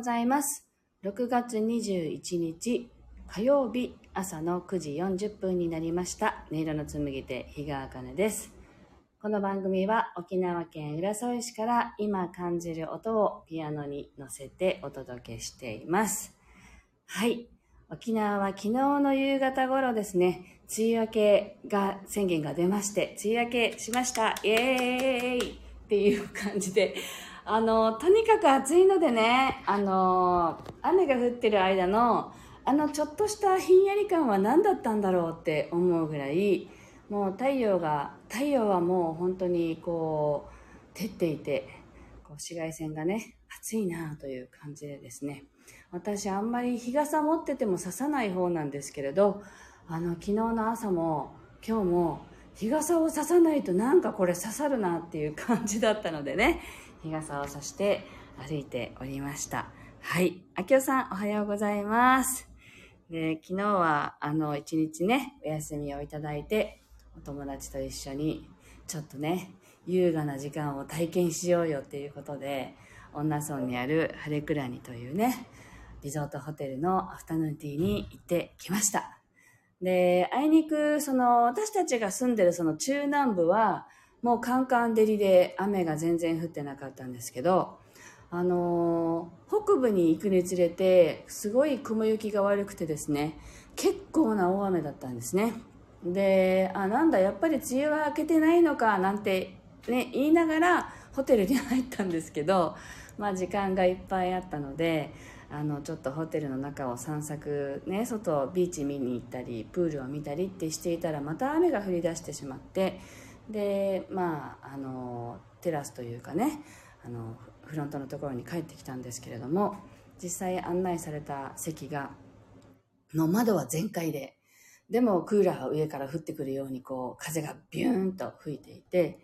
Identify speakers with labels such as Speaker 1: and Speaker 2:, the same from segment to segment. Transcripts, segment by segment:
Speaker 1: ございます。6月21日火曜日朝の9時40分になりました。音色の紡手、日川茜です。この番組は沖縄県浦添市から今感じる音をピアノに乗せてお届けしています。はい。沖縄は昨日の夕方頃ですね、梅雨明けが宣言が出まして、梅雨明けしました。イエーイっていう感じで、あの、とにかく暑いのでね、あの、雨が降ってる間の、あのちょっとしたひんやり感は何だったんだろうって思うぐらい、もう太陽が、太陽はもう本当にこう、照っていて、こう紫外線がね、暑いなという感じでですね、私あんまり日傘持ってても刺さない方なんですけれど、あの、昨日の朝も今日も日傘を差さないとなんかこれ刺さるなっていう感じだったのでね、日傘を差して歩いておりました。はい。あきおさん、おはようございます。で、昨日は、あの、一日ね、お休みをいただいて、お友達と一緒に、ちょっとね、優雅な時間を体験しようよっていうことで、女村にあるハレクラニというね、リゾートホテルのアフタヌーンティーに行ってきました。で、あいにく、その、私たちが住んでるその中南部は、もうカンカン照りで雨が全然降ってなかったんですけど、あのー北部に行くにつれて、すごい雲行きが悪くてですね、結構な大雨だったんですね。で、あ、なんだ、やっぱり梅雨は明けてないのか、なんてね、言いながらホテルに入ったんですけど、まあ時間がいっぱいあったので、あのちょっとホテルの中を散策ね外ビーチ見に行ったりプールを見たりってしていたらまた雨が降り出してしまってでまああのテラスというかねあのフロントのところに帰ってきたんですけれども実際案内された席がの窓は全開ででもクーラーが上から降ってくるようにこう風がビューンと吹いていて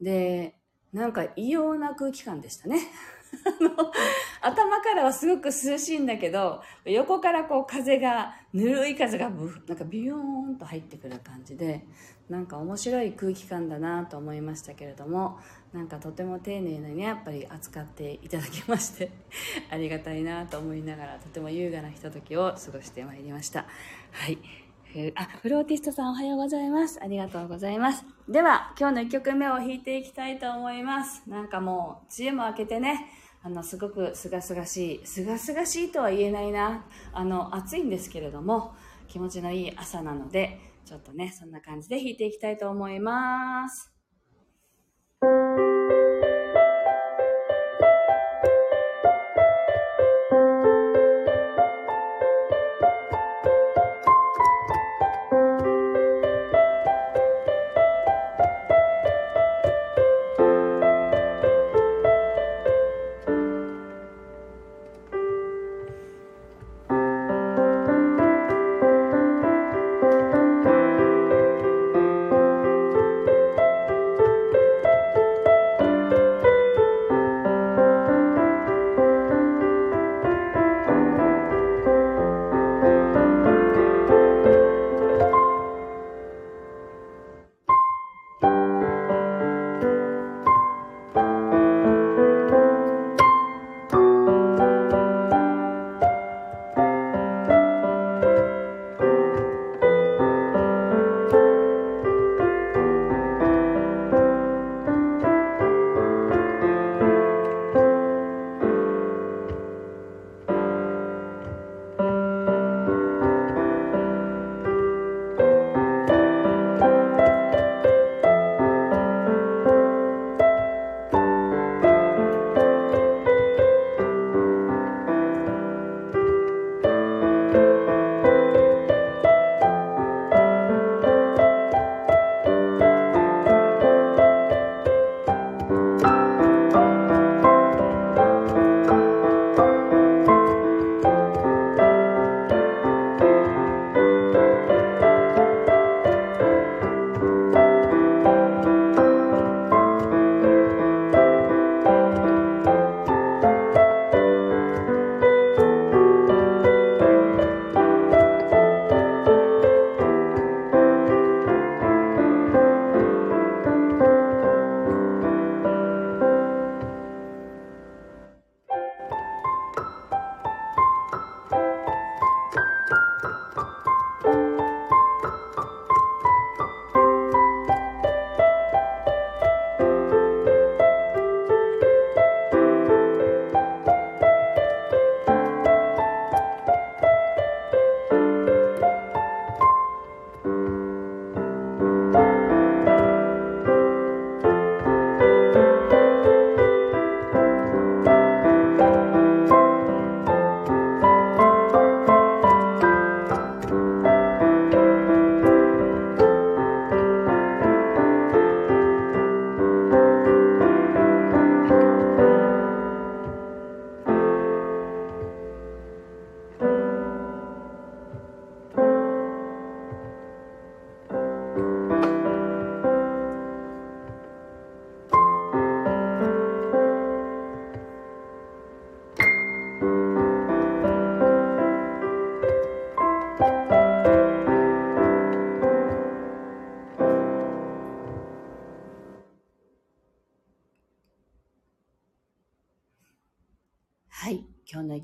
Speaker 1: でなんか異様な空気感でしたね。頭からはすごく涼しいんだけど横からこう風がぬるい風がブなんかビヨーンと入ってくる感じでなんか面白い空気感だなと思いましたけれどもなんかとても丁寧にねやっぱり扱っていただきまして ありがたいなと思いながらとても優雅なひとときを過ごしてまいりましたはいあ、フローティストさんおはようございます。ありがとうございます。では、今日の1曲目を弾いていきたいと思います。なんかもう、梅雨も明けてね、あの、すごくすがすがしい、すがすがしいとは言えないな。あの、暑いんですけれども、気持ちのいい朝なので、ちょっとね、そんな感じで弾いていきたいと思います。「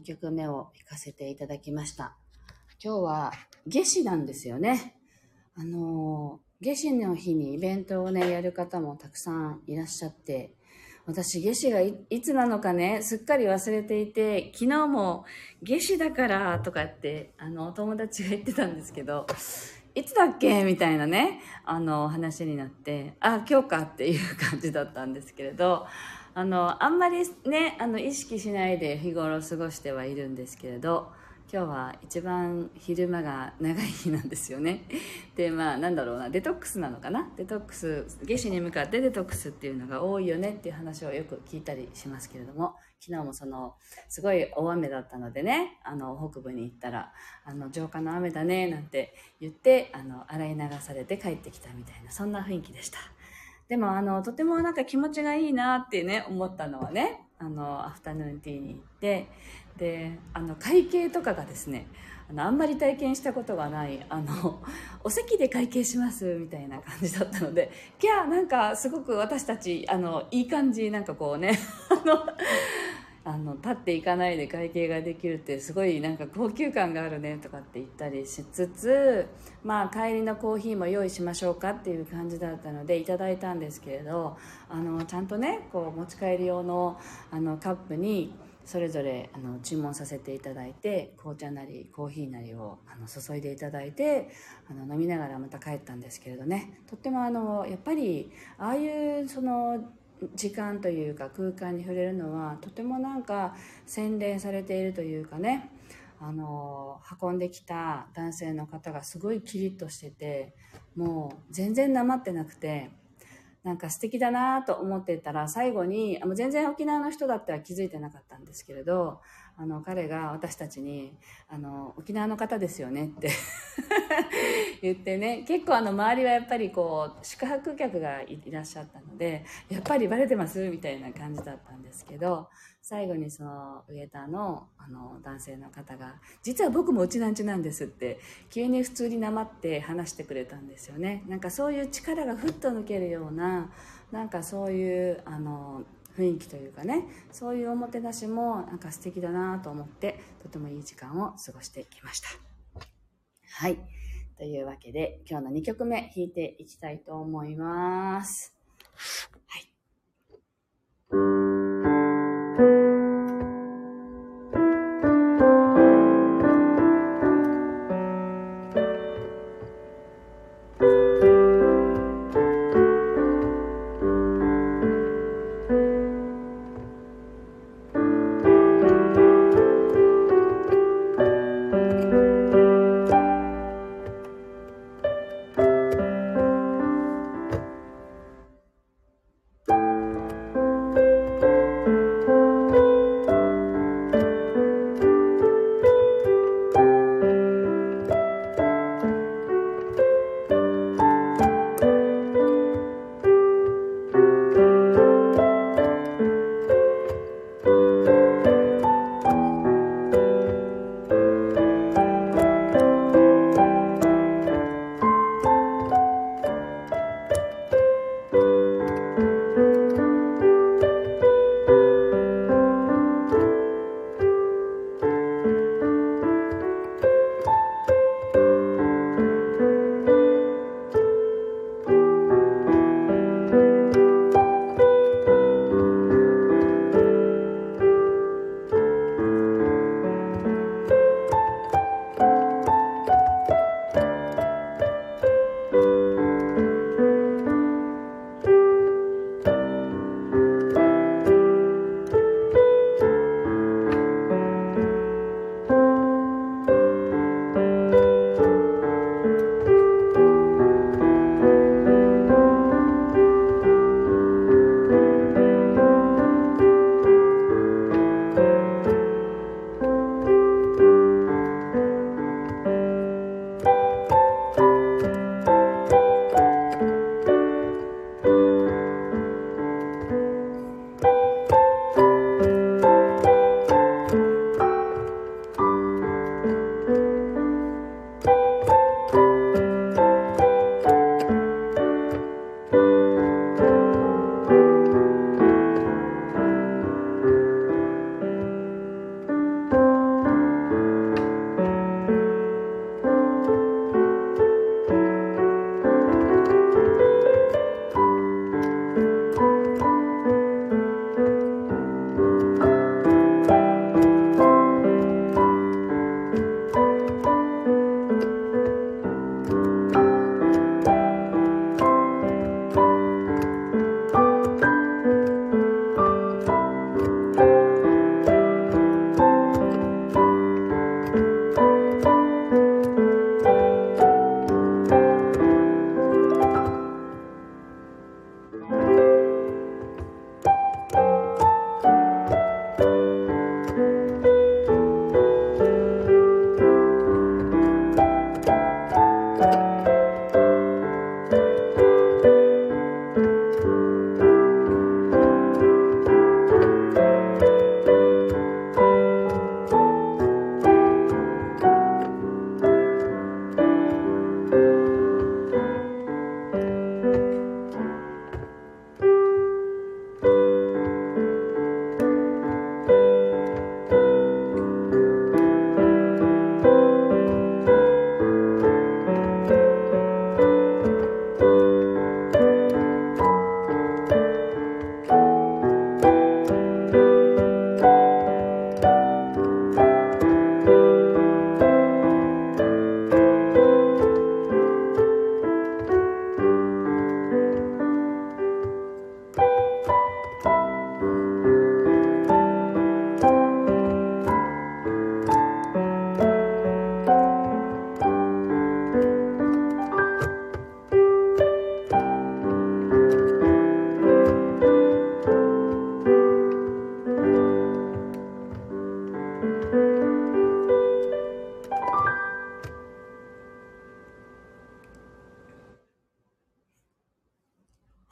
Speaker 1: 曲目を弾かせていただきました。今日は夏至なんですよね。あの、夏至の日にイベントをね、やる方もたくさんいらっしゃって、私、夏至がいつなのかね、すっかり忘れていて、昨日も夏至だからとかって、あの、お友達が言ってたんですけど、いつだっけ？みたいなね、あの、話になって、あ、今日かっていう感じだったんですけれど、あの、あんまりね、あの、意識しないで日頃過ごしてはいるんですけれど、今日は一番昼間が長い日なんですよね。で、まあ、なんだろうな、デトックスなのかな？デトックス、夏至に向かってデトックスっていうのが多いよねっていう話をよく聞いたりしますけれども、昨日もその、すごい大雨だったのでね、あの、北部に行ったら、あの、浄化の雨だね、なんて言って、あの、洗い流されて帰ってきたみたいな、そんな雰囲気でした。でも、あの、とてもなんか気持ちがいいなってね、思ったのはね、あの、アフタヌーンティーに行って、であの会計とかがですねあのあんまり体験したことがないあの お席で会計しますみたいな感じだったのでいやなんかすごく私たちあのいい感じなんかこうね あのあの立っていかないで会計ができるってすごいなんか高級感があるねとかって言ったりしつつまあ帰りのコーヒーも用意しましょうかっていう感じだったのでいただいたんですけれどあのちゃんとねこう持ち帰り用のあのカップにそれぞれあの注文させていただいて紅茶なりコーヒーなりをあの注いでいただいてあの飲みながらまた帰ったんですけれどね。とってもあのやっぱりああいうその時間というか空間に触れるのはとてもなんか洗練されているというかね。あの運んできた男性の方がすごいキリッとしててもう全然なまってなくてなんか素敵だなと思ってたら最後にもう全然沖縄の人だっては気づいてなかったんですけれどあの彼が私たちにあの沖縄の方ですよねって 言ってね。結構あの周りはやっぱりこう宿泊客がいらっしゃったのでやっぱりバレてますみたいな感じだったんですけど最後にそのウエーターのあの男性の方が「実は僕もうちなんちなんです」って急に普通になまって話してくれたんですよね。なんかそういう力がふっと抜けるようななんかそういうあの雰囲気というかねそういうおもてなしもなんか素敵だなと思ってとてもいい時間を過ごしてきました。はい。というわけで今日の2曲目弾いていきたいと思います。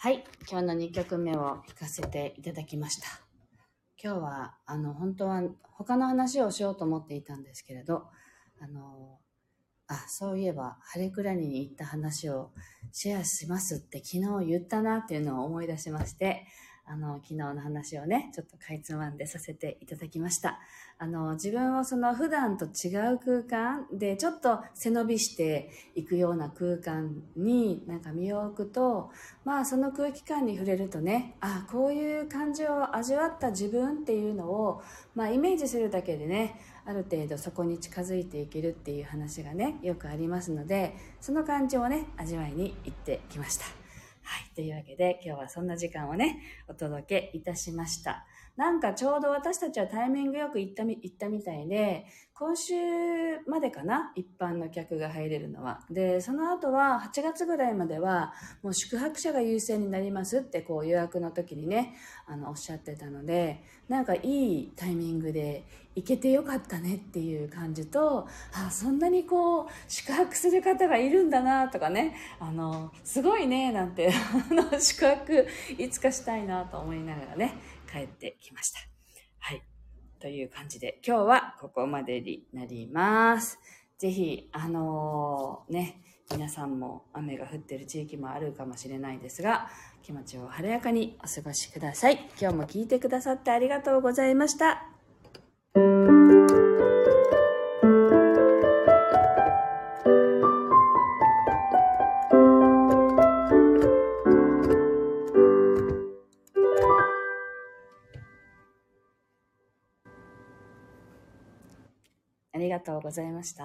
Speaker 1: はい、今日の2曲目を弾かせていただきました。今日は、あの、本当は他の話をしようと思っていたんですけれど、あの、あ、そういえば、ハレクラニに行った話をシェアしますって昨日言ったなっていうのを思い出しまして、あの、昨日の話をね、ちょっとかいつまんでさせていただきました。あの、自分をその普段と違う空間で、ちょっと背伸びしていくような空間になんか身を置くと、まあその空気感に触れるとね、あ、こういう感じを味わった自分っていうのを、まあイメージするだけでね、ある程度そこに近づいていけるっていう話がね、よくありますので、その感じをね、味わいに行ってきました。はい。というわけで、今日はそんな時間をね、お届けいたしました。なんかちょうど私たちはタイミングよく行ったみ、行ったみたいで、今週までかな一般の客が入れるのは。で、その後は8月ぐらいまでは、もう宿泊者が優先になりますってこう予約の時にね、あの、おっしゃってたので、なんかいいタイミングで行けてよかったねっていう感じと、あ、そんなにこう、宿泊する方がいるんだなとかね、あの、すごいね、なんて、あの、宿泊いつかしたいなと思いながらね、帰ってきました。はい。という感じで、今日はここまでになります。ぜひ、あのー、ね、皆さんも雨が降ってる地域もあるかもしれないですが、気持ちを晴れやかにお過ごしください。今日も聞いてくださってありがとうございました。とうございました。